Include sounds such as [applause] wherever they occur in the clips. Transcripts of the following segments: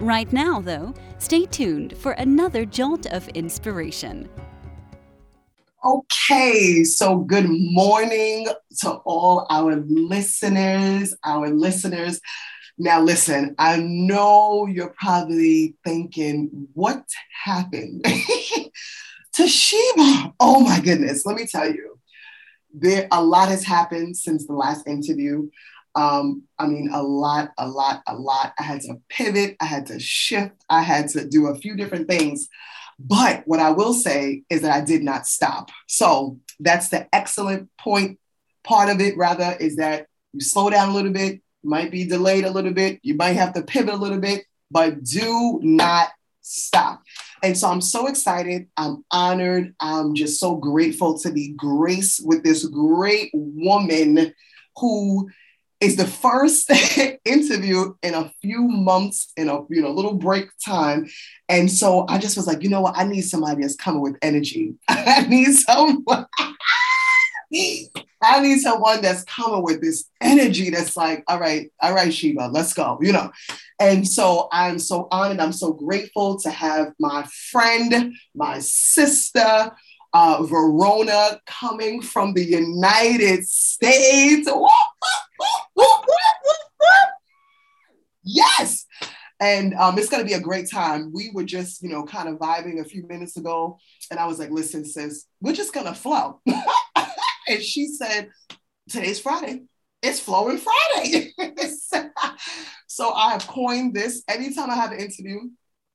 Right now, though, stay tuned for another jolt of inspiration. Okay, so good morning to all our listeners, our listeners. Now, listen, I know you're probably thinking, what happened [laughs] to Sheba? Oh my goodness, let me tell you, there a lot has happened since the last interview. Um, I mean, a lot, a lot, a lot. I had to pivot, I had to shift, I had to do a few different things. But what I will say is that I did not stop. So that's the excellent point. Part of it, rather, is that you slow down a little bit, might be delayed a little bit, you might have to pivot a little bit, but do not stop. And so I'm so excited. I'm honored. I'm just so grateful to be graced with this great woman who is the first [laughs] interview in a few months in a you know little break time. And so i just was like you know what? I need somebody that's coming with energy. [laughs] I need someone [laughs] i need someone that's coming with this energy that's like all right all right Sheba, let's go you know? And so i'm so honored. I'm so grateful to have my friend my sister uh, Verona coming from the United States. yes. And um, it's going to be a great time. We were just, you know, kind of vibing a few minutes ago. And I was like, listen, sis, we're just going to flow. [laughs] and she said, today's Friday. It's flowing Friday. [laughs] so I have coined this. Anytime I have an interview,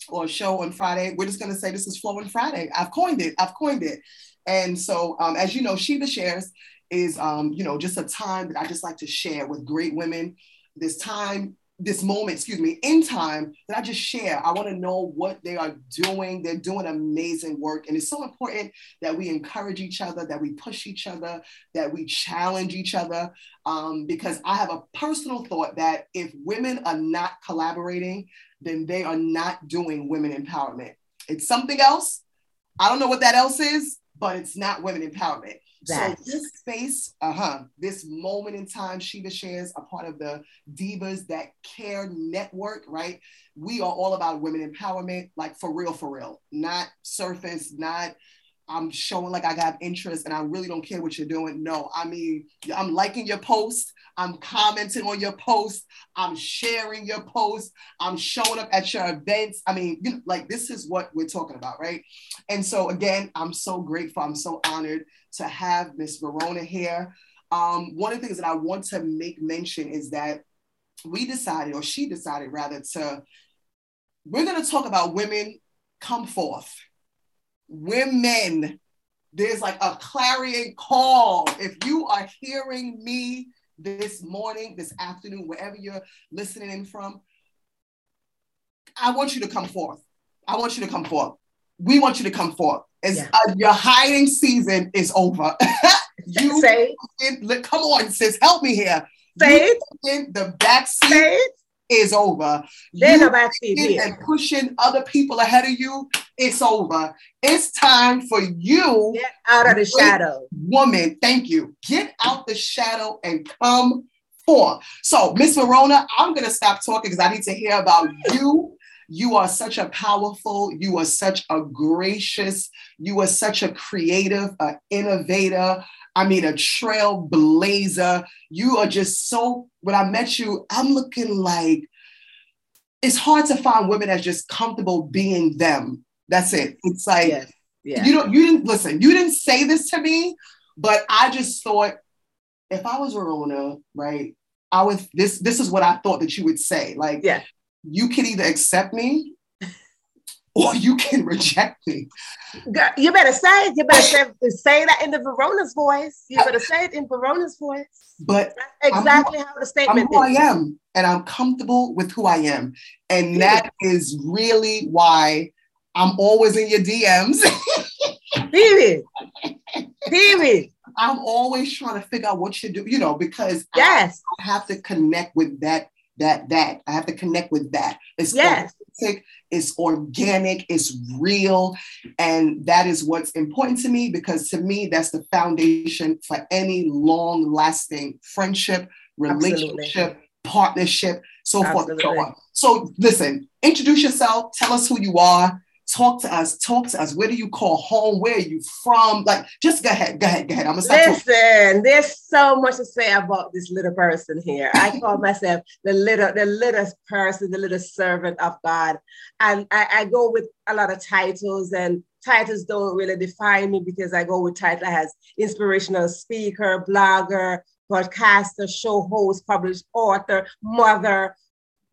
or show on Friday, we're just going to say this is Flowing Friday. I've coined it. I've coined it. And so, um, as you know, Sheba Shares is, um, you know, just a time that I just like to share with great women. This time, this moment, excuse me, in time that I just share. I want to know what they are doing. They're doing amazing work. And it's so important that we encourage each other, that we push each other, that we challenge each other. Um, because I have a personal thought that if women are not collaborating, then they are not doing women empowerment. It's something else. I don't know what that else is, but it's not women empowerment. That's... So this space, uh-huh, this moment in time, Sheba shares a part of the Divas That Care network, right? We are all about women empowerment, like for real, for real, not surface, not I'm showing like I got interest and I really don't care what you're doing. No, I mean, I'm liking your post. I'm commenting on your post. I'm sharing your post. I'm showing up at your events. I mean, you know, like this is what we're talking about, right? And so again, I'm so grateful. I'm so honored to have Miss Verona here. Um, one of the things that I want to make mention is that we decided, or she decided rather, to we're going to talk about women come forth women. There's like a clarion call. If you are hearing me this morning, this afternoon, wherever you're listening in from, I want you to come forth. I want you to come forth. We want you to come forth. As yeah. uh, your hiding season is over. [laughs] you [laughs] say, come on, sis, help me here. Say in the back seat is over. Then you about and pushing other people ahead of you, it's over. It's time for you get out of the shadow. Woman, thank you. Get out the shadow and come forth. So, Miss Verona, I'm gonna stop talking because I need to hear about you. You are such a powerful, you are such a gracious, you are such a creative, an innovator, I mean, a trailblazer. You are just so, when I met you, I'm looking like it's hard to find women that's just comfortable being them. That's it. It's like, yeah. Yeah. you don't, you didn't listen, you didn't say this to me, but I just thought if I was Verona, right, I was, this, this is what I thought that you would say. Like, yeah. you can either accept me or [laughs] you can reject me. You better say it. You better say, say that in the Verona's voice. You better say it in Verona's voice. But That's exactly how the statement I'm who is. I am, and I'm comfortable with who I am, and that is really why I'm always in your DMs. [laughs] Period. Period. I'm always trying to figure out what you do, you know, because yes, I have to connect with that, that, that. I have to connect with that. It's yes. authentic, it's organic, it's real. And that is what's important to me because to me, that's the foundation for any long lasting friendship, relationship, Absolutely. partnership, so Absolutely. forth, so on. So listen, introduce yourself, tell us who you are, talk to us, talk to us. Where do you call home? Where are you from? Like, just go ahead, go ahead, go ahead. I'm gonna start Listen, talking. there's so much to say about this little person here. I call myself the little, the little person, the little servant of God. And I, I go with a lot of titles and titles don't really define me because I go with title as inspirational speaker, blogger, podcaster, show host, published author, mother,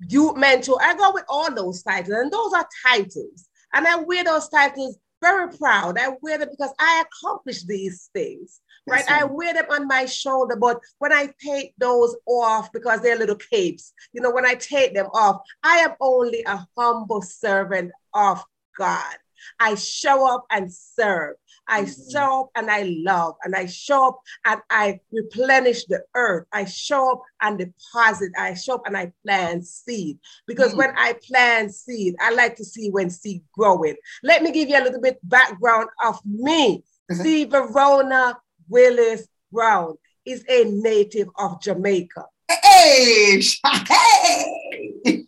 youth mentor. I go with all those titles, and those are titles. And I wear those titles very proud. I wear them because I accomplished these things, right? right? I wear them on my shoulder, but when I take those off because they're little capes, you know, when I take them off, I am only a humble servant of God. I show up and serve. I mm-hmm. show up and I love, and I show up and I replenish the earth. I show up and deposit. I show up and I plant seed. Because mm-hmm. when I plant seed, I like to see when seed growing. Let me give you a little bit background of me. Mm-hmm. See, Verona Willis Brown is a native of Jamaica. Hey, hey. [laughs]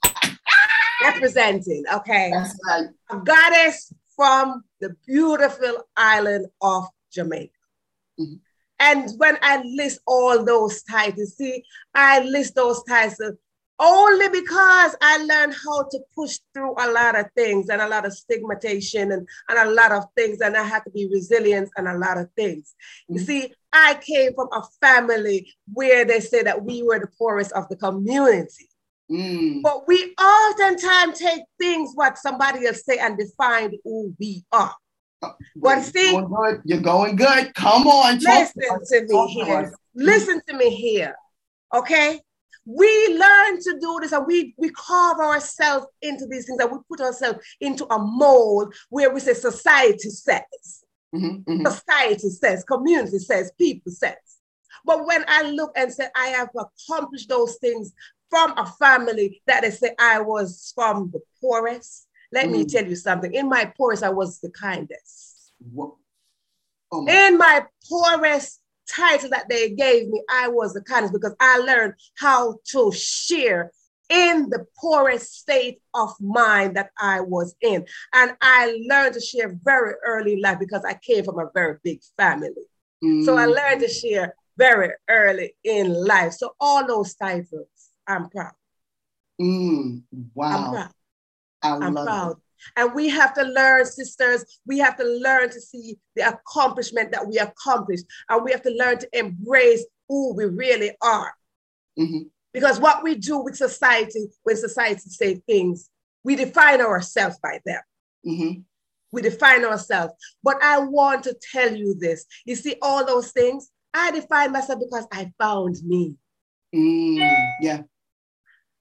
Representing, okay. That's right. A goddess from the beautiful island of Jamaica. Mm-hmm. And when I list all those titles, see, I list those titles only because I learned how to push through a lot of things and a lot of stigmatization and, and a lot of things, and I had to be resilient and a lot of things. Mm-hmm. You see, I came from a family where they say that we were the poorest of the community. Mm. But we oftentimes take things what somebody else say and define who we are. But see, you're going, you're going good. Come on, listen to, to me here. Listen to me here. Okay, we learn to do this and we we carve ourselves into these things and we put ourselves into a mold where we say society says, mm-hmm, mm-hmm. society says, community says, people says. But when I look and say I have accomplished those things from a family that they say I was from the poorest. Let mm. me tell you something. In my poorest, I was the kindest. Oh my. In my poorest title that they gave me, I was the kindest because I learned how to share in the poorest state of mind that I was in. And I learned to share very early in life because I came from a very big family. Mm. So I mm. learned to share very early in life. So all those titles I'm proud. Mm, wow. I'm proud. I am proud. It. And we have to learn, sisters, we have to learn to see the accomplishment that we accomplished. And we have to learn to embrace who we really are. Mm-hmm. Because what we do with society, when society say things, we define ourselves by them. Mm-hmm. We define ourselves. But I want to tell you this. You see, all those things, I define myself because I found me. Mm, yeah.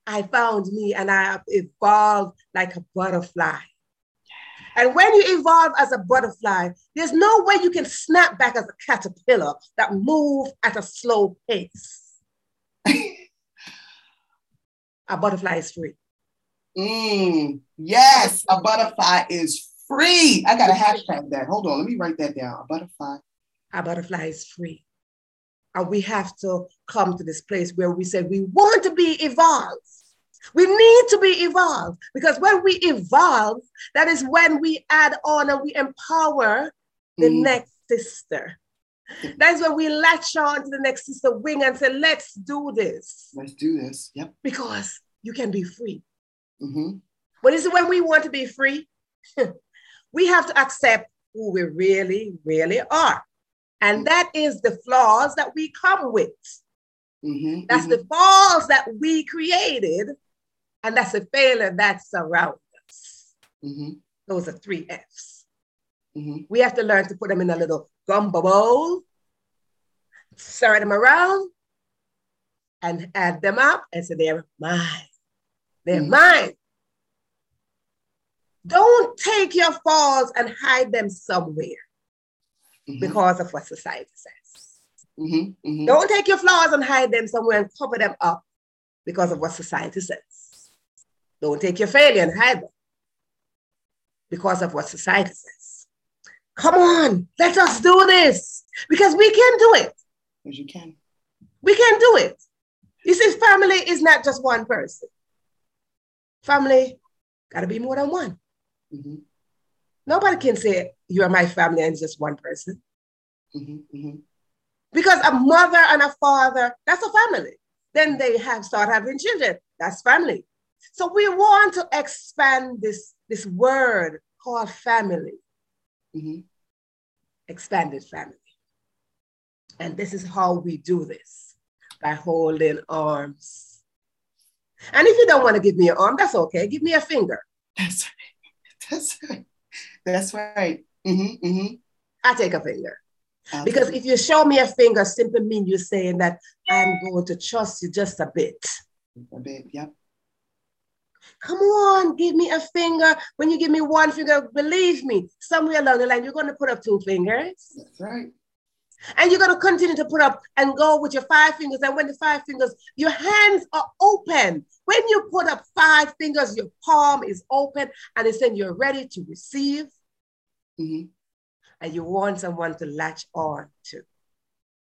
I found me and I have evolved like a butterfly. And when you evolve as a butterfly, there's no way you can snap back as a caterpillar that move at a slow pace. [laughs] a butterfly is free. Mm, yes, a butterfly is free. I got a hashtag that. Hold on, let me write that down. A butterfly. A butterfly is free. And we have to come to this place where we say we want to be evolved. We need to be evolved because when we evolve, that is when we add on and we empower the mm. next sister. That's when we latch on to the next sister wing and say, let's do this. Let's do this. Yep. Because you can be free. Mm-hmm. But is it when we want to be free? [laughs] we have to accept who we really, really are. And mm. that is the flaws that we come with. Mm-hmm, that's mm-hmm. the flaws that we created and that's a failure that's around us. Mm-hmm. Those are three F's. Mm-hmm. We have to learn to put them in a little gumbo bowl, stir them around, and add them up and say they're mine. They're mm-hmm. mine. Don't take your falls and hide them somewhere. Mm-hmm. because of what society says. Mm-hmm. Mm-hmm. Don't take your flowers and hide them somewhere and cover them up because of what society says. Don't take your failure and hide them because of what society says. Come on, let us do this because we can do it. Because you can. We can do it. You see, family is not just one person. Family got to be more than one. Mm-hmm. Nobody can say you're my family and just one person. Mm-hmm. Mm-hmm. Because a mother and a father, that's a family. Then they have start having children. That's family. So we want to expand this, this word called family. Mm-hmm. Expanded family. And this is how we do this by holding arms. And if you don't want to give me your arm, that's okay. Give me a finger. That's right. That's right. That's right. Mm-hmm, mm-hmm. I take a finger. Okay. Because if you show me a finger, simply mean you're saying that I'm going to trust you just a bit. A bit, yep. Come on, give me a finger. When you give me one finger, believe me, somewhere along the line, you're going to put up two fingers. That's right. And you're going to continue to put up and go with your five fingers. And when the five fingers, your hands are open. When you put up five fingers, your palm is open and it's saying you're ready to receive. Mm-hmm. And you want someone to latch on to.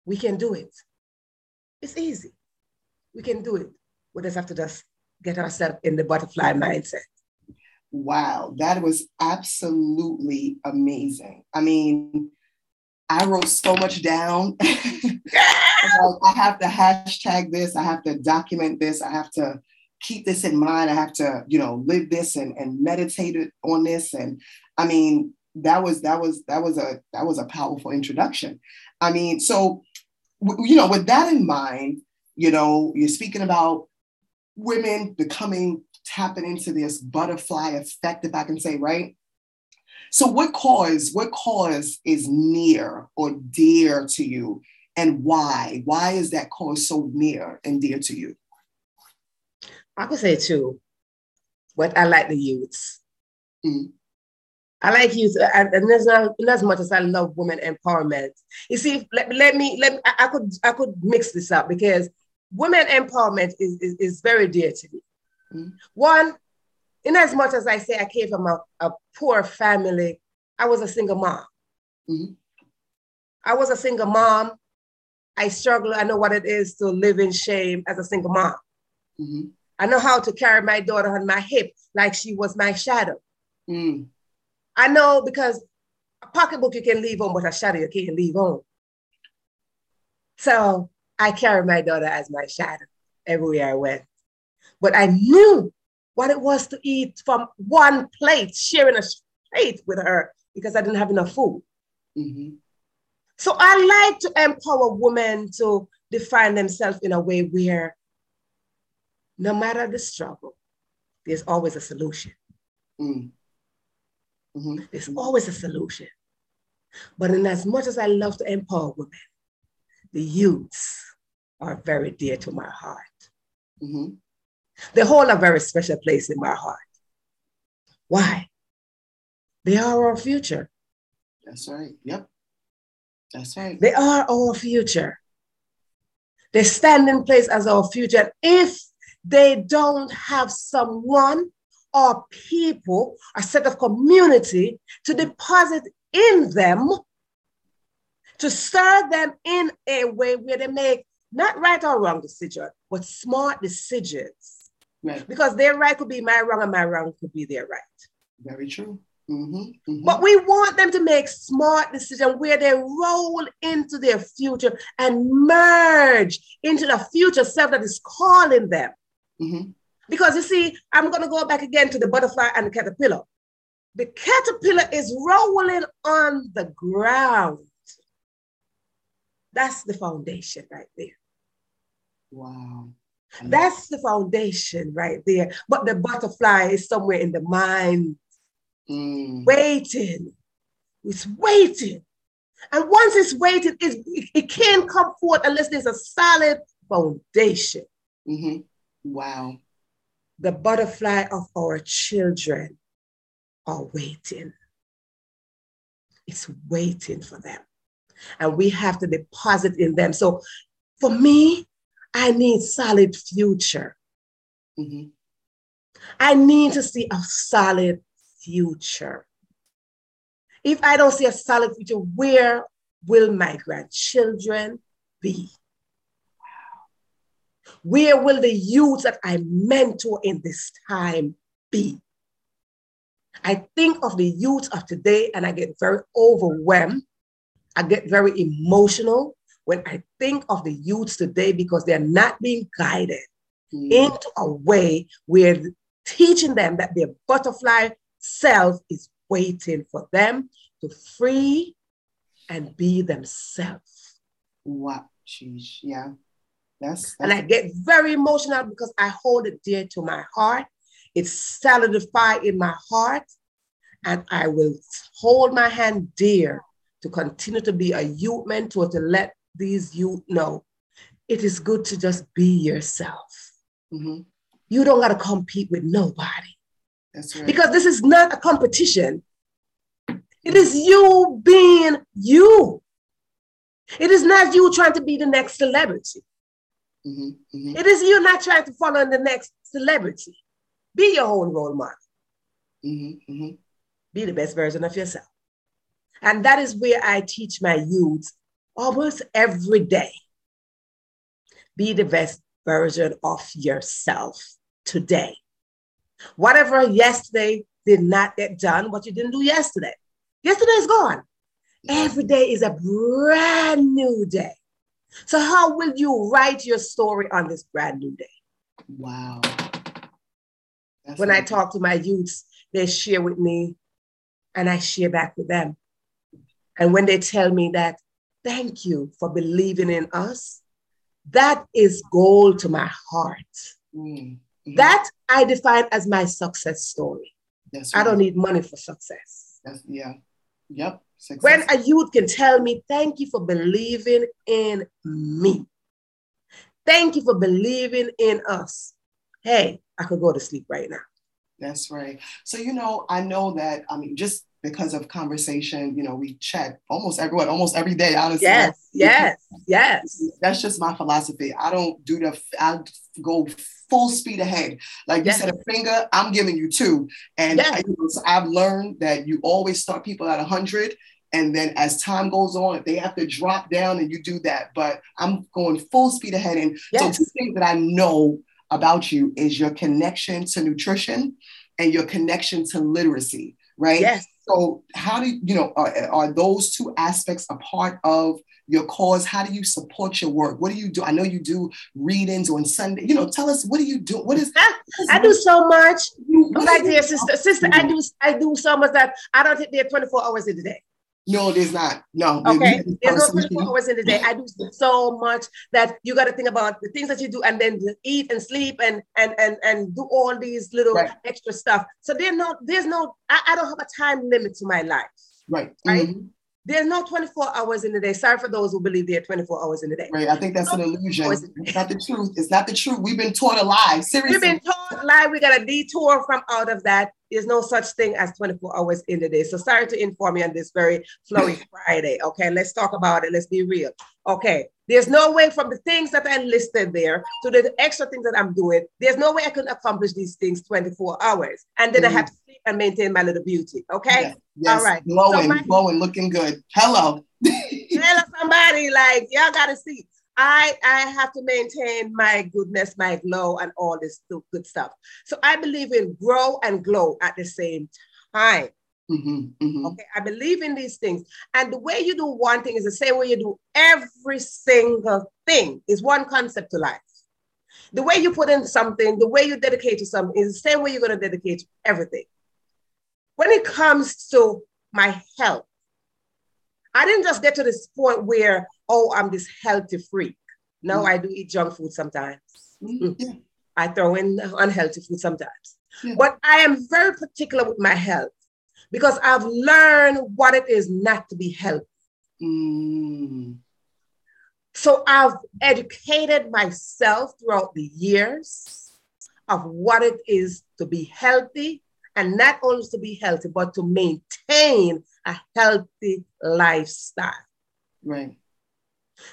We can do it. It's easy. We can do it. We just have to just get ourselves in the butterfly mindset. Wow, that was absolutely amazing. I mean, I wrote so much down. [laughs] I have to hashtag this. I have to document this. I have to keep this in mind. I have to, you know, live this and, and meditate on this. And I mean, that was that was that was a that was a powerful introduction. I mean, so you know, with that in mind, you know, you're speaking about women becoming tapping into this butterfly effect, if I can say, right? So what cause, what cause is near or dear to you and why? Why is that cause so near and dear to you? I could say two, but I like the youths. Mm. I like youth, and, and as, not, as much as I love women empowerment. You see, let, let me let me, I, I could I could mix this up because women empowerment is, is, is very dear to me. Mm. One, in as much as I say I came from a, a poor family, I was a single mom. Mm-hmm. I was a single mom. I struggle. I know what it is to live in shame as a single mom. Mm-hmm. I know how to carry my daughter on my hip like she was my shadow. Mm. I know because a pocketbook you can leave on, but a shadow you can't leave on. So I carried my daughter as my shadow everywhere I went. But I knew what it was to eat from one plate, sharing a plate with her because I didn't have enough food. Mm-hmm. So I like to empower women to define themselves in a way where no matter the struggle, there's always a solution. Mm. Mm-hmm. There's always a solution. But in as much as I love to empower women, the youths are very dear to my heart. Mm-hmm. They hold a very special place in my heart. Why? They are our future. That's right. Yep. That's right. They are our future. They stand in place as our future. If they don't have someone or people, a set of community to deposit in them, to stir them in a way where they make not right or wrong decision, but smart decisions. Right. Because their right could be my wrong and my wrong could be their right. Very true. Mm-hmm, mm-hmm. But we want them to make smart decisions where they roll into their future and merge into the future self that is calling them. Mm-hmm. Because you see, I'm going to go back again to the butterfly and the caterpillar. The caterpillar is rolling on the ground. That's the foundation right there. Wow. That's the foundation right there. But the butterfly is somewhere in the mind, mm. waiting. It's waiting. And once it's waiting, it's, it can't come forth unless there's a solid foundation. Mm-hmm. Wow. The butterfly of our children are waiting. It's waiting for them. And we have to deposit in them. So for me, I need solid future. Mm-hmm. I need to see a solid future. If I don't see a solid future, where will my grandchildren be? Where will the youth that I mentor in this time be? I think of the youth of today and I get very overwhelmed. I get very emotional when I think of the youths today because they're not being guided mm. into a way where teaching them that their butterfly self is waiting for them to free and be themselves. Wow, geez, yeah. That's, and I get very emotional because I hold it dear to my heart. It's solidified in my heart, and I will hold my hand dear to continue to be a youth mentor to let these youth know it is good to just be yourself. Mm-hmm. You don't got to compete with nobody. That's right. Because this is not a competition. It is you being you. It is not you trying to be the next celebrity. Mm-hmm, mm-hmm. It is you not trying to follow in the next celebrity. Be your own role model. Mm-hmm, mm-hmm, be the best version of yourself. And that is where I teach my youth almost every day. Be the best version of yourself today. Whatever yesterday did not get done, what you didn't do yesterday. Yesterday is gone. Every day is a brand new day. So, how will you write your story on this brand new day? Wow. That's when I talk to my youths, they share with me and I share back with them. And when they tell me that, thank you for believing in us, that is gold to my heart. Mm-hmm. That I define as my success story. Right. I don't need money for success. That's, yeah. Yep. Success. When a youth can tell me, thank you for believing in me. Thank you for believing in us. Hey, I could go to sleep right now. That's right. So, you know, I know that, I mean, just because of conversation, you know, we chat almost everyone, almost every day, honestly. [laughs] Yes, yes, yes. That's just my philosophy. I don't do the, I go full speed ahead. Like yes. you said, a finger, I'm giving you two. And yes. I, you know, so I've learned that you always start people at 100. And then as time goes on, they have to drop down and you do that. But I'm going full speed ahead. And yes. so two things that I know about you is your connection to nutrition and your connection to literacy, right? Yes. So, how do you know are, are, those two aspects a part of your cause? How do you support your work? What do you do? I know you do readings on Sunday. You know, tell us what do you do? What is? I do so much. My dear sister, sister, I mm-hmm. do I do so much that I don't think there 24 hours in the day. No, there's not. No. Okay. There's no 24 hours in the day. I do so much that you got to think about the things that you do and then eat and sleep and and and and do all these little right. extra stuff. So there's no, there's no, I, I, don't have a time limit to my life. Right. Right. Mm-hmm. There's no 24 hours in the day. Sorry for those who believe there are 24 hours in the day. Right. I think that's no an illusion. It's not the truth. It's not the truth. We've been taught a lie. Seriously. We've been taught a lie. We got a detour from out of that. There's no such thing as 24 hours in the day. So sorry to inform you on this very flowy [laughs] Friday. Okay. Let's talk about it. Let's be real. Okay. There's no way from the things that I listed there to the extra things that I'm doing. There's no way I can accomplish these things 24 hours. And then mm. I have to sleep and maintain my little beauty. Okay. Yes. yes. All right. Glowing, so my- glowing, looking good. Hello. [laughs] Tell somebody like y'all gotta see. I I have to maintain my goodness, my glow, and all this good stuff. So I believe in grow and glow at the same time. Mm-hmm, mm-hmm. Okay, I believe in these things. And the way you do one thing is the same way you do every single thing, is one concept to life. The way you put in something, the way you dedicate to something is the same way you're going to dedicate everything. When it comes to my health, I didn't just get to this point where, oh, I'm this healthy freak. No, mm-hmm. I do eat junk food sometimes. Mm-hmm. Yeah. I throw in unhealthy food sometimes. Yeah. But I am very particular with my health because I've learned what it is not to be healthy. Mm. So I've educated myself throughout the years of what it is to be healthy and not only to be healthy, but to maintain a healthy lifestyle. Right.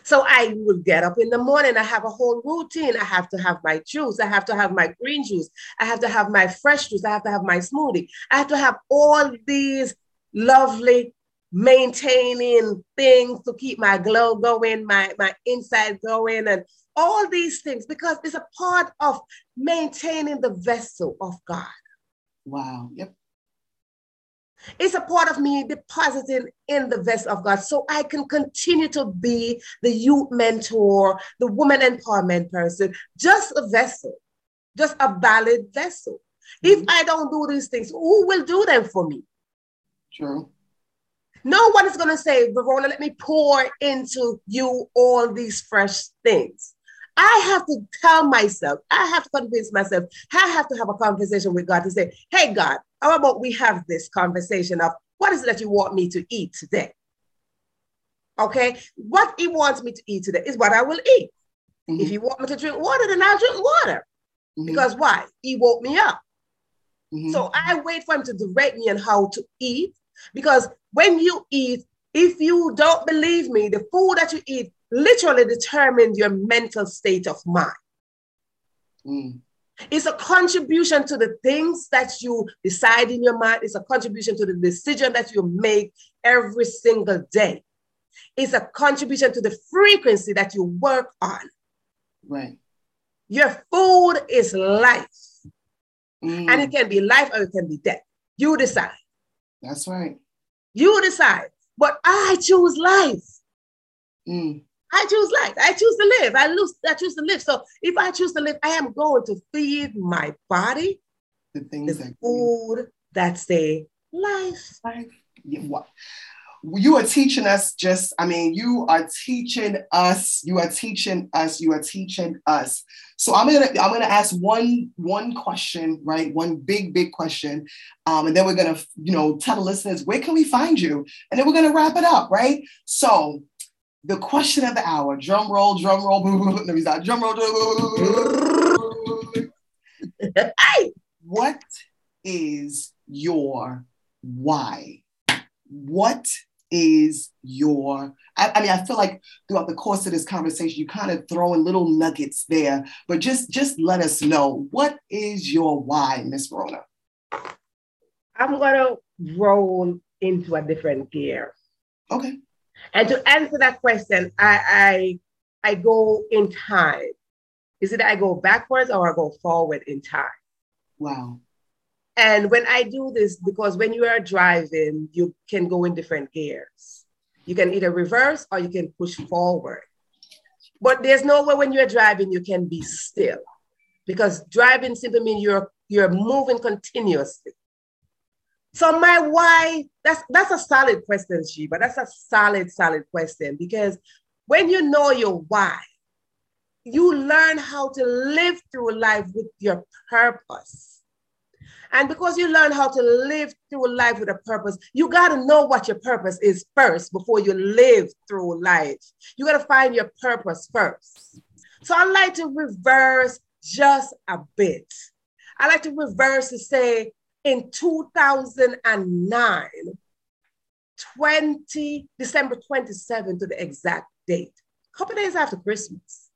So I will get up in the morning. I have a whole routine. I have to have my juice. I have to have my green juice. I have to have my fresh juice. I have to have my smoothie. I have to have all these lovely maintaining things to keep my glow going, my, my inside going, and all these things because it's a part of maintaining the vessel of God. Wow. Yep. It's a part of me depositing in the vessel of God so I can continue to be the youth mentor, the woman empowerment person, just a vessel, just a valid vessel. Mm-hmm. If I don't do these things, who will do them for me? True. No one is going to say, Verona, let me pour into you all these fresh things. I have to tell myself, I have to convince myself, I have to have a conversation with God to say, hey, God, how about we have this conversation of what is it that you want me to eat today? Okay, what He wants me to eat today is what I will eat. Mm-hmm. If He want me to drink water, then I'll drink water. Mm-hmm. Because why? He woke me up. Mm-hmm. So I wait for Him to direct me on how to eat. Because when you eat, if you don't believe me, the food that you eat literally determines your mental state of mind. Mm. It's a contribution to the things that you decide in your mind. It's a contribution to the decision that you make every single day. It's a contribution to the frequency that you work on. Right. Your food is life. Mm. And it can be life or it can be death. You decide. That's right. You decide. But I choose life. Mm. I choose life. I choose to live. I lose. I choose to live. So if I choose to live, I am going to feed my body the things the that food that say life. Life. Yeah, what? You are teaching us just, I mean, you are teaching us, you are teaching us, you are teaching us. So I'm gonna I'm gonna ask one one question, right? One big, big question. Um, and then we're gonna, you know, tell the listeners where can we find you? And then we're gonna wrap it up, right? So the question of the hour. Drum roll, drum roll. boom boom Let me start. Drum roll. [laughs] what is your why? What is your I, I, mean i feel like throughout the course of this conversation you kind of throwing little nuggets there but just just let us know what is your why miss verona i'm gonna roll into a different gear okay and to answer that question, I, I, I go in time. Is it I go backwards or I go forward in time? Wow. And when I do this, because when you are driving, you can go in different gears. You can either reverse or you can push forward. But there's no way when you're driving you can be still, because driving simply means you're you're moving continuously. So my why, that's that's a solid question, Sheba. That's a solid, solid question because when you know your why, you learn how to live through life with your purpose. And because you learn how to live through life with a purpose, you got to know what your purpose is first before you live through life. You got to find your purpose first. So I like to reverse just a bit. I like to reverse to say, in 2009, 20, December 27 to the exact date, a couple days after Christmas,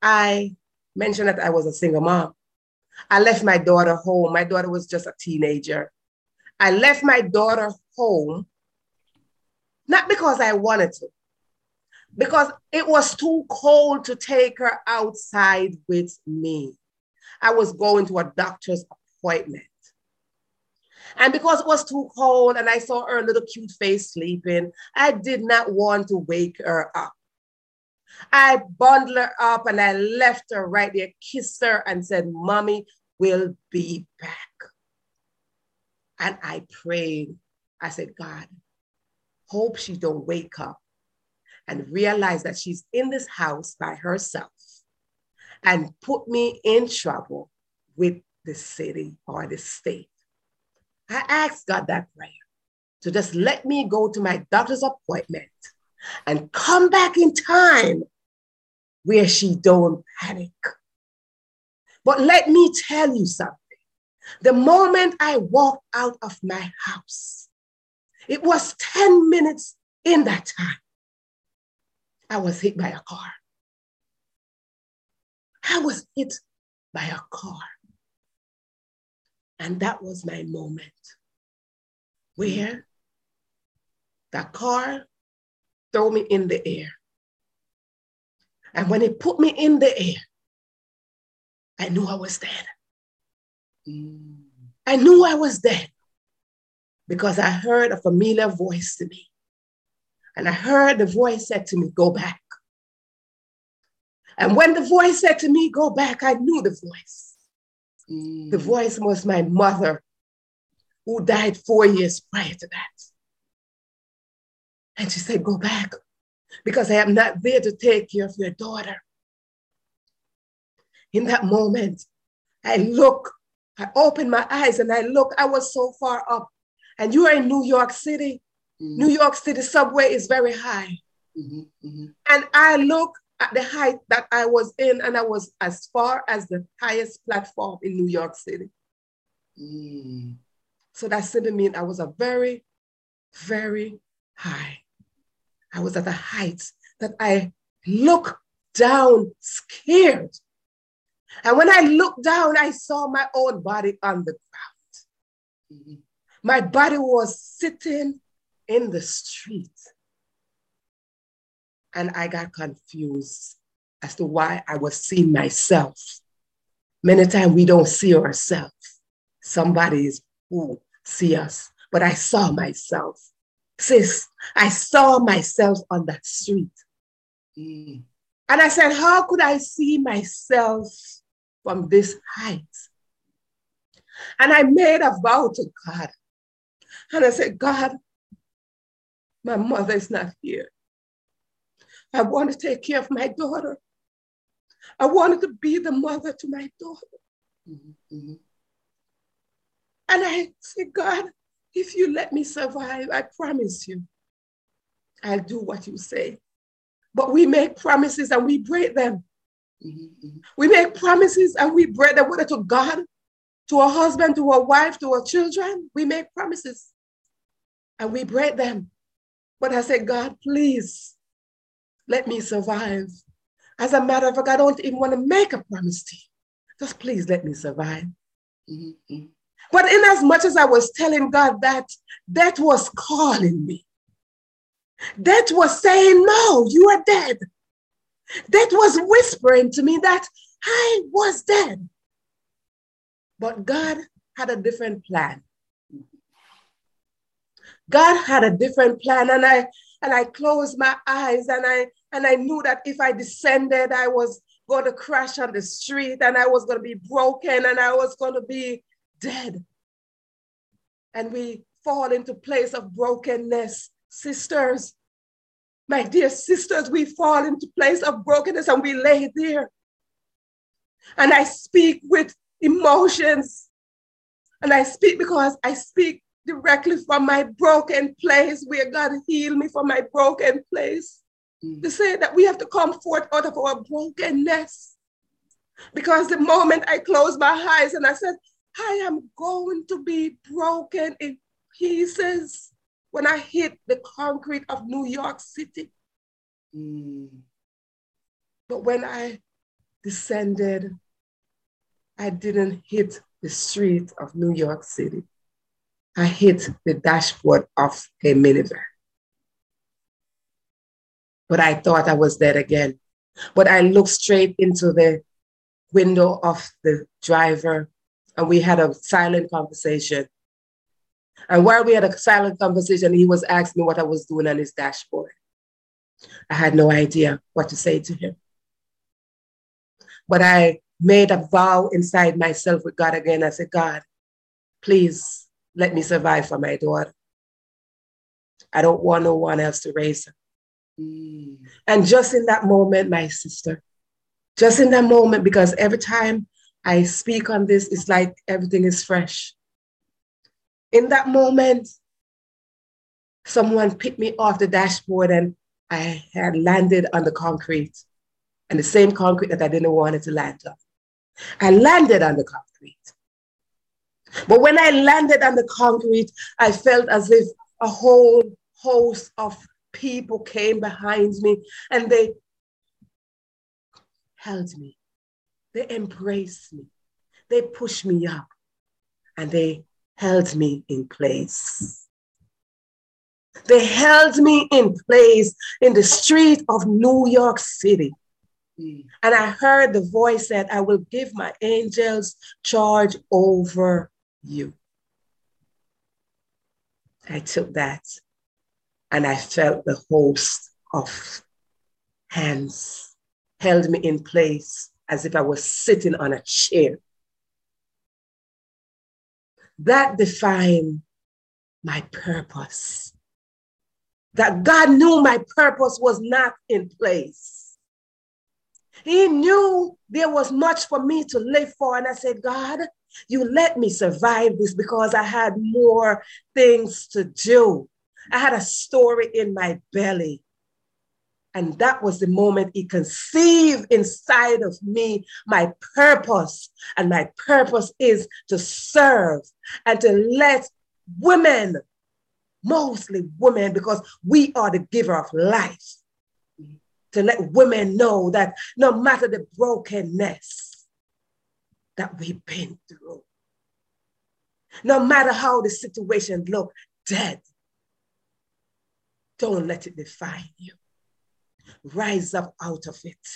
I mentioned that I was a single mom. I left my daughter home. My daughter was just a teenager. I left my daughter home, not because I wanted to, because it was too cold to take her outside with me. I was going to a doctor's appointment. And because it was too cold and I saw her little cute face sleeping, I did not want to wake her up. I bundled her up and I left her right there, kissed her, and said, Mommy will be back. And I prayed. I said, God, hope she don't wake up and realize that she's in this house by herself and put me in trouble with the city or the state. I asked God that prayer to just let me go to my doctor's appointment and come back in time where she don't panic. But let me tell you something. The moment I walked out of my house, it was 10 minutes in that time, I was hit by a car. I was hit by a car. And that was my moment where the car threw me in the air. And when it put me in the air, I knew I was dead. Mm. I knew I was dead because I heard a familiar voice to me. And I heard the voice said to me, Go back. And when the voice said to me, Go back, I knew the voice. Mm. The voice was my mother, who died four years prior to that. And she said, Go back, because I am not there to take care of your daughter. In that moment, I look, I open my eyes and I look, I was so far up. And you are in New York City. Mm-hmm. New York City subway is very high. Mm-hmm, mm-hmm. And I look at the height that I was in, and I was as far as the highest platform in New York City. Mm. So that simply means I was a very, very high. I was at a height that I look down scared. And when I looked down, I saw my own body on the ground. Mm-hmm. My body was sitting in the street. And I got confused as to why I was seeing myself. Many times we don't see ourselves. Somebody is who see us, but I saw myself. Sis, I saw myself on that street. Mm. And I said, How could I see myself from this height? And I made a vow to God. And I said, God, my mother is not here. I want to take care of my daughter. I wanted to be the mother to my daughter. Mm-hmm, mm-hmm. And I said, God, if you let me survive, I promise you, I'll do what you say. But we make promises and we break them. Mm-hmm, mm-hmm. We make promises and we break them, whether to God, to a husband, to a wife, to our children. We make promises and we break them. But I said, God, please let me survive. As a matter of fact, I don't even want to make a promise to you. Just please let me survive. Mm-hmm. But in as much as I was telling God that, that was calling me. That was saying, no, you are dead. That was whispering to me that I was dead. But God had a different plan. God had a different plan, and I and I closed my eyes and I and I knew that if I descended, I was going to crash on the street and I was going to be broken and I was going to be dead. And we fall into place of brokenness, sisters. My dear sisters, we fall into place of brokenness and we lay there. And I speak with emotions. And I speak because I speak directly from my broken place where God healed me from my broken place. Mm. To say that we have to come forth out of our brokenness. Because the moment I closed my eyes and I said, I am going to be broken in pieces when I hit the concrete of New York City. Mm. But when I descended, I didn't hit the street of New York City. I hit the dashboard of a minivan. But I thought I was dead again. But I looked straight into the window of the driver and we had a silent conversation. And while we had a silent conversation, he was asking me what I was doing on his dashboard. I had no idea what to say to him. But I made a vow inside myself with God again. I said, God, please let me survive for my daughter. I don't want no one else to raise her. Mm. And just in that moment, my sister, just in that moment, because every time I speak on this, it's like everything is fresh. In that moment, someone picked me off the dashboard and I had landed on the concrete and the same concrete that I didn't want it to land on. I landed on the concrete. But when I landed on the concrete, I felt as if a whole host of people came behind me and they held me. They embraced me. They pushed me up and they held me in place. They held me in place in the street of New York City. And I heard the voice that I will give my angels charge over you. I took that and I felt the host of hands held me in place as if I was sitting on a chair. That defined my purpose. That God knew my purpose was not in place. He knew there was much for me to live for. And I said, God, you let me survive this because I had more things to do. I had a story in my belly. And that was the moment he conceived inside of me my purpose. And my purpose is to serve and to let women, mostly women, because we are the giver of life, to let women know that no matter the brokenness that we've been through, no matter how the situation look dead, don't let it define you. Rise up out of it,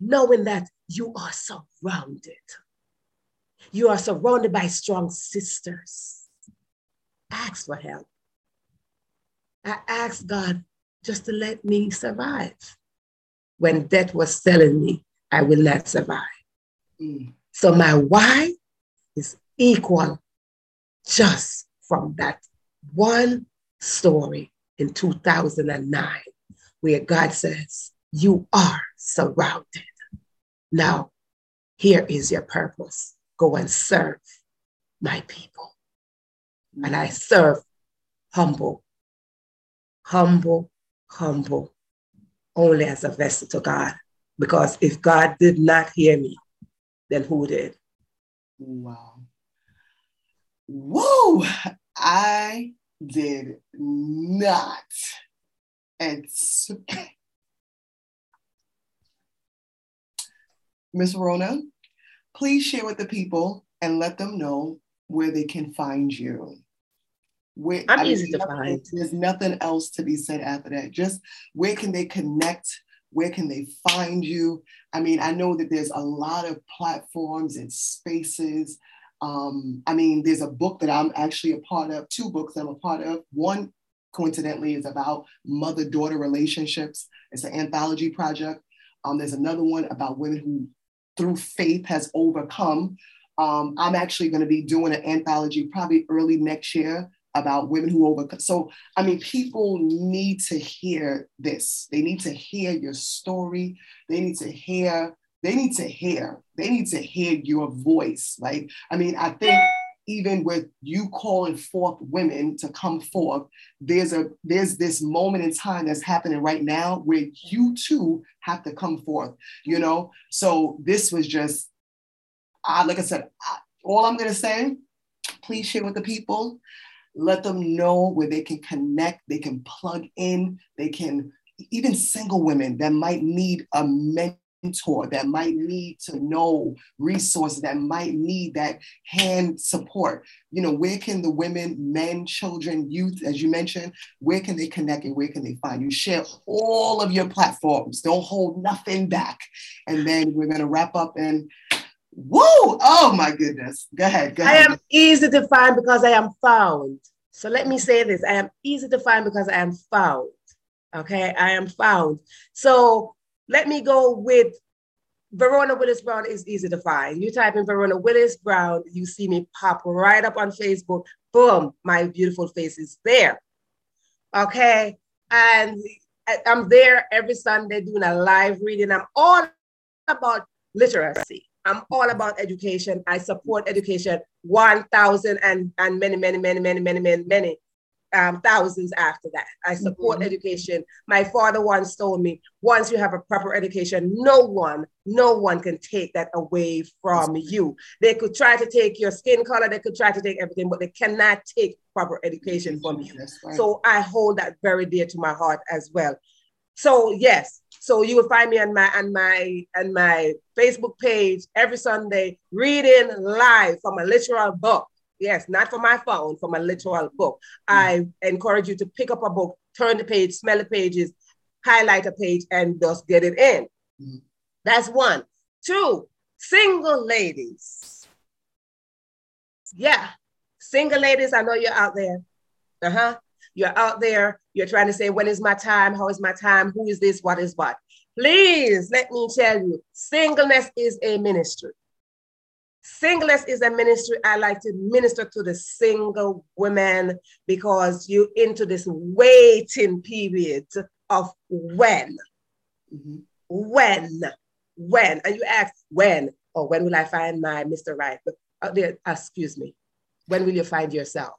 knowing that you are surrounded. You are surrounded by strong sisters. Ask for help. I asked God just to let me survive. When death was telling me I will not survive. So my why is equal just from that one story in 2009, where God says, You are surrounded. Now, here is your purpose go and serve my people. And I serve humble, humble, humble, only as a vessel to God. Because if God did not hear me, then who did? Wow. Whoa! I did not expect. Miss Rona, please share with the people and let them know where they can find you. Where, I'm I mean, easy to nothing, find. There's nothing else to be said after that. Just where can they connect? Where can they find you? I mean, I know that there's a lot of platforms and spaces um, I mean, there's a book that I'm actually a part of, two books that I'm a part of. One, coincidentally, is about mother daughter relationships. It's an anthology project. Um, there's another one about women who, through faith, has overcome. Um, I'm actually going to be doing an anthology probably early next year about women who overcome. So, I mean, people need to hear this. They need to hear your story. They need to hear they need to hear they need to hear your voice like i mean i think even with you calling forth women to come forth there's a there's this moment in time that's happening right now where you too have to come forth you know so this was just uh, like i said I, all i'm to say please share with the people let them know where they can connect they can plug in they can even single women that might need a mentor that might need to know resources, that might need that hand support. You know, where can the women, men, children, youth, as you mentioned, where can they connect and where can they find you? Share all of your platforms. Don't hold nothing back. And then we're going to wrap up and woo! Oh my goodness. Go ahead. Go ahead. I am easy to find because I am found. So let me say this I am easy to find because I am found. Okay, I am found. So let me go with Verona Willis Brown is easy to find. You type in Verona Willis Brown, you see me pop right up on Facebook. Boom, my beautiful face is there. Okay. And I'm there every Sunday doing a live reading. I'm all about literacy. I'm all about education. I support education 1,000 and, and many, many, many, many, many, many, many um, thousands after that. I support mm-hmm. education. My father once told me, once you have a proper education, no one, no one can take that away from you. They could try to take your skin color, they could try to take everything, but they cannot take proper education from you. Right. So I hold that very dear to my heart as well. So yes, so you will find me on my on my on my Facebook page every Sunday reading live from a literal book. Yes, not from my phone, from a literal book. Mm-hmm. I encourage you to pick up a book, turn the page, smell the pages, highlight a page, and just get it in. Mm-hmm. That's one. Two, single ladies. Yeah, single ladies, I know you're out there. Uh huh. You're out there, you're trying to say, when is my time? How is my time? Who is this? What is what? Please let me tell you, singleness is a ministry. Singleness is a ministry. I like to minister to the single women because you into this waiting period of when. Mm-hmm. When, when, and you ask when, or when will I find my Mr. Right? But uh, excuse me, when will you find yourself?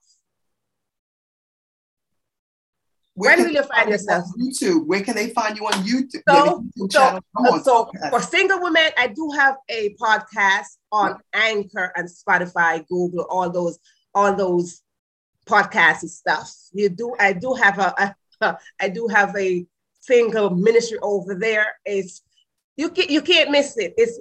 Where when will you find yourself? YouTube. Where can they find you on YouTube? So, so, on, for single women, I do have a podcast on Anchor and Spotify, Google, all those, all those podcasts and stuff. You do, I do have a, a I do have a single ministry over there. It's you can you can't miss it. It's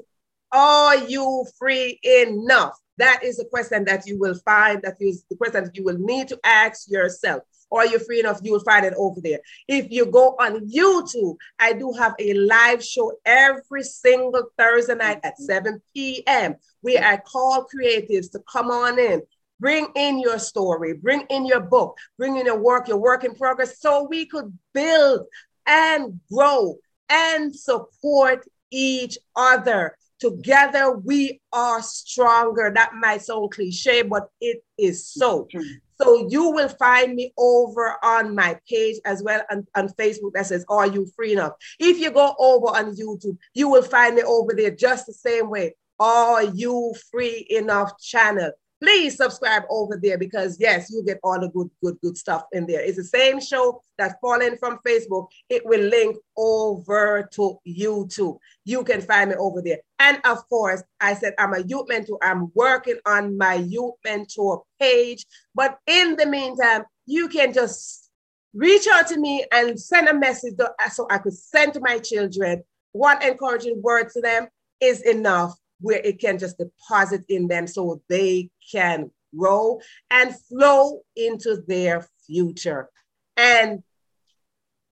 are you free enough? That is a question that you will find. That is the question that you will need to ask yourself or you're free enough, you will find it over there. If you go on YouTube, I do have a live show every single Thursday night at mm-hmm. 7 p.m. where I call creatives to come on in, bring in your story, bring in your book, bring in your work, your work in progress, so we could build and grow and support each other. Together we are stronger. That might sound cliche, but it is so. Mm-hmm. So you will find me over on my page as well on, on Facebook that says, Are you free enough? If you go over on YouTube, you will find me over there just the same way. Are you free enough channel? Please subscribe over there because yes, you get all the good, good, good stuff in there. It's the same show that's falling from Facebook. It will link over to YouTube. You can find me over there. And of course, I said I'm a youth mentor. I'm working on my youth mentor page. But in the meantime, you can just reach out to me and send a message so I could send to my children. One encouraging word to them is enough where it can just deposit in them so they can grow and flow into their future. And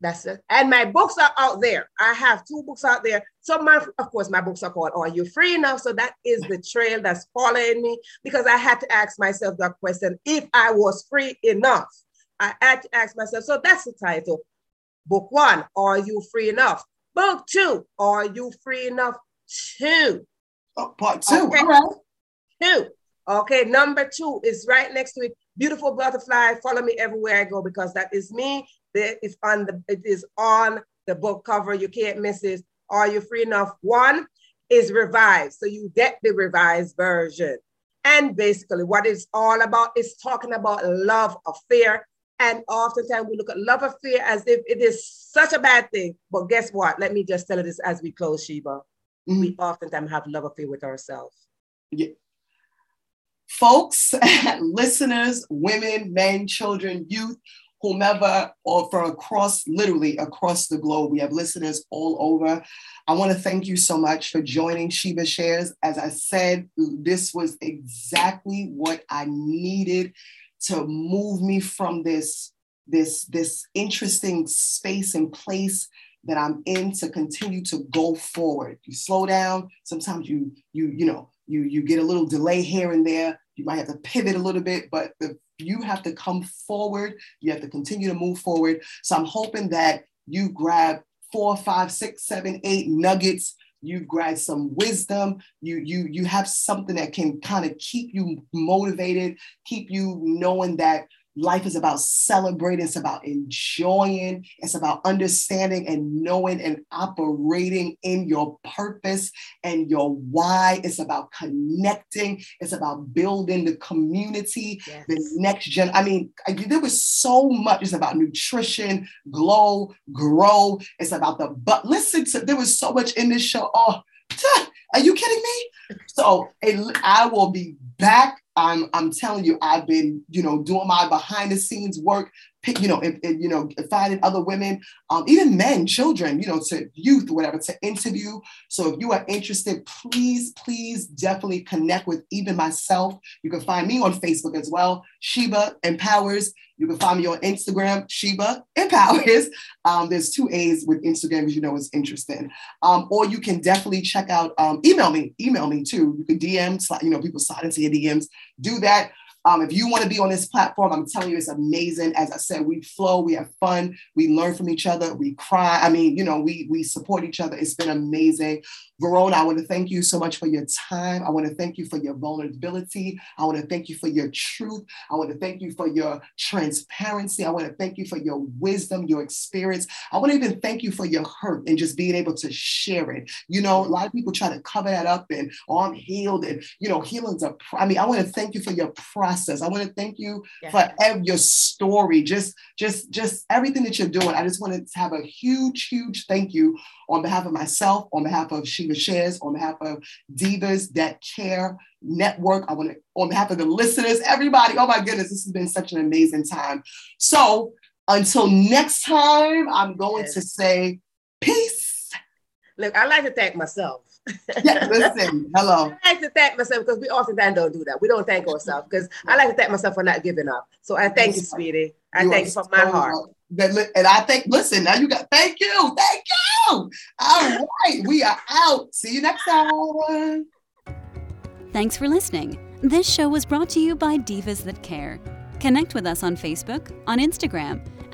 that's it. And my books are out there. I have two books out there. So my, of course, my books are called Are You Free Enough? So that is the trail that's following me because I had to ask myself that question if I was free enough. I had to ask myself. So that's the title. Book one, Are You Free Enough? Book two, Are You Free Enough? Two. Oh, part two. Okay. All right. Two. Okay, number two is right next to it. Beautiful butterfly. Follow me everywhere I go because that is me. That is on the it is on the book cover. You can't miss it. Are you free enough? One is revised, so you get the revised version. And basically, what it's all about is talking about love affair. And oftentimes we look at love affair as if it is such a bad thing. But guess what? Let me just tell you this as we close, Sheba mm-hmm. we oftentimes have love affair with ourselves. Yeah. Folks, [laughs] listeners, women, men, children, youth, whomever, or from across, literally across the globe. We have listeners all over. I want to thank you so much for joining Sheba Shares. As I said, this was exactly what I needed to move me from this, this, this interesting space and place that I'm in to continue to go forward. You slow down. Sometimes you you you know you you get a little delay here and there. You might have to pivot a little bit, but the, you have to come forward. You have to continue to move forward. So I'm hoping that you grab four, five, six, seven, eight nuggets. You grab some wisdom. You you you have something that can kind of keep you motivated, keep you knowing that Life is about celebrating, it's about enjoying, it's about understanding and knowing and operating in your purpose and your why. It's about connecting, it's about building the community, yes. the next gen. I mean, I, there was so much. It's about nutrition, glow, grow. It's about the but. Listen to there was so much in this show. Oh, are you kidding me? So it, I will be back I'm I'm telling you, I've been you know doing my behind the scenes work, you know, if, if, you know, finding other women, um, even men, children, you know, to youth, whatever, to interview. So if you are interested, please, please, definitely connect with even myself. You can find me on Facebook as well, Sheba Empowers. You can find me on Instagram, Sheba Empowers. Um, there's two A's with Instagram, as you know, is interesting. Um, or you can definitely check out, um, email me, email me too. You can DM, you know, people slide into your DMs. Do that. Um, if you want to be on this platform, I'm telling you, it's amazing. As I said, we flow, we have fun, we learn from each other, we cry. I mean, you know, we we support each other. It's been amazing. Verona, I want to thank you so much for your time. I want to thank you for your vulnerability. I want to thank you for your truth. I want to thank you for your transparency. I want to thank you for your wisdom, your experience. I want to even thank you for your hurt and just being able to share it. You know, a lot of people try to cover that up and, oh, I'm healed. And, you know, healing's a, I mean, I want to thank you for your process. I want to thank you yeah. for every, your story, just, just, just everything that you're doing. I just want to have a huge, huge thank you on behalf of myself, on behalf of Sheba Shares, on behalf of Divas That Care Network, I want to, on behalf of the listeners, everybody, oh my goodness, this has been such an amazing time. So until next time, I'm going yes. to say peace. Look, I like to thank myself. Yeah, [laughs] listen, hello. I like to thank myself because we often don't do that. We don't thank ourselves because I like to thank myself for not giving up. So I thank you, sweetie. I you thank you from my heart. That, and I think, listen, now you got, thank you, thank you. All right, we are out. See you next time. Thanks for listening. This show was brought to you by Divas That Care. Connect with us on Facebook, on Instagram,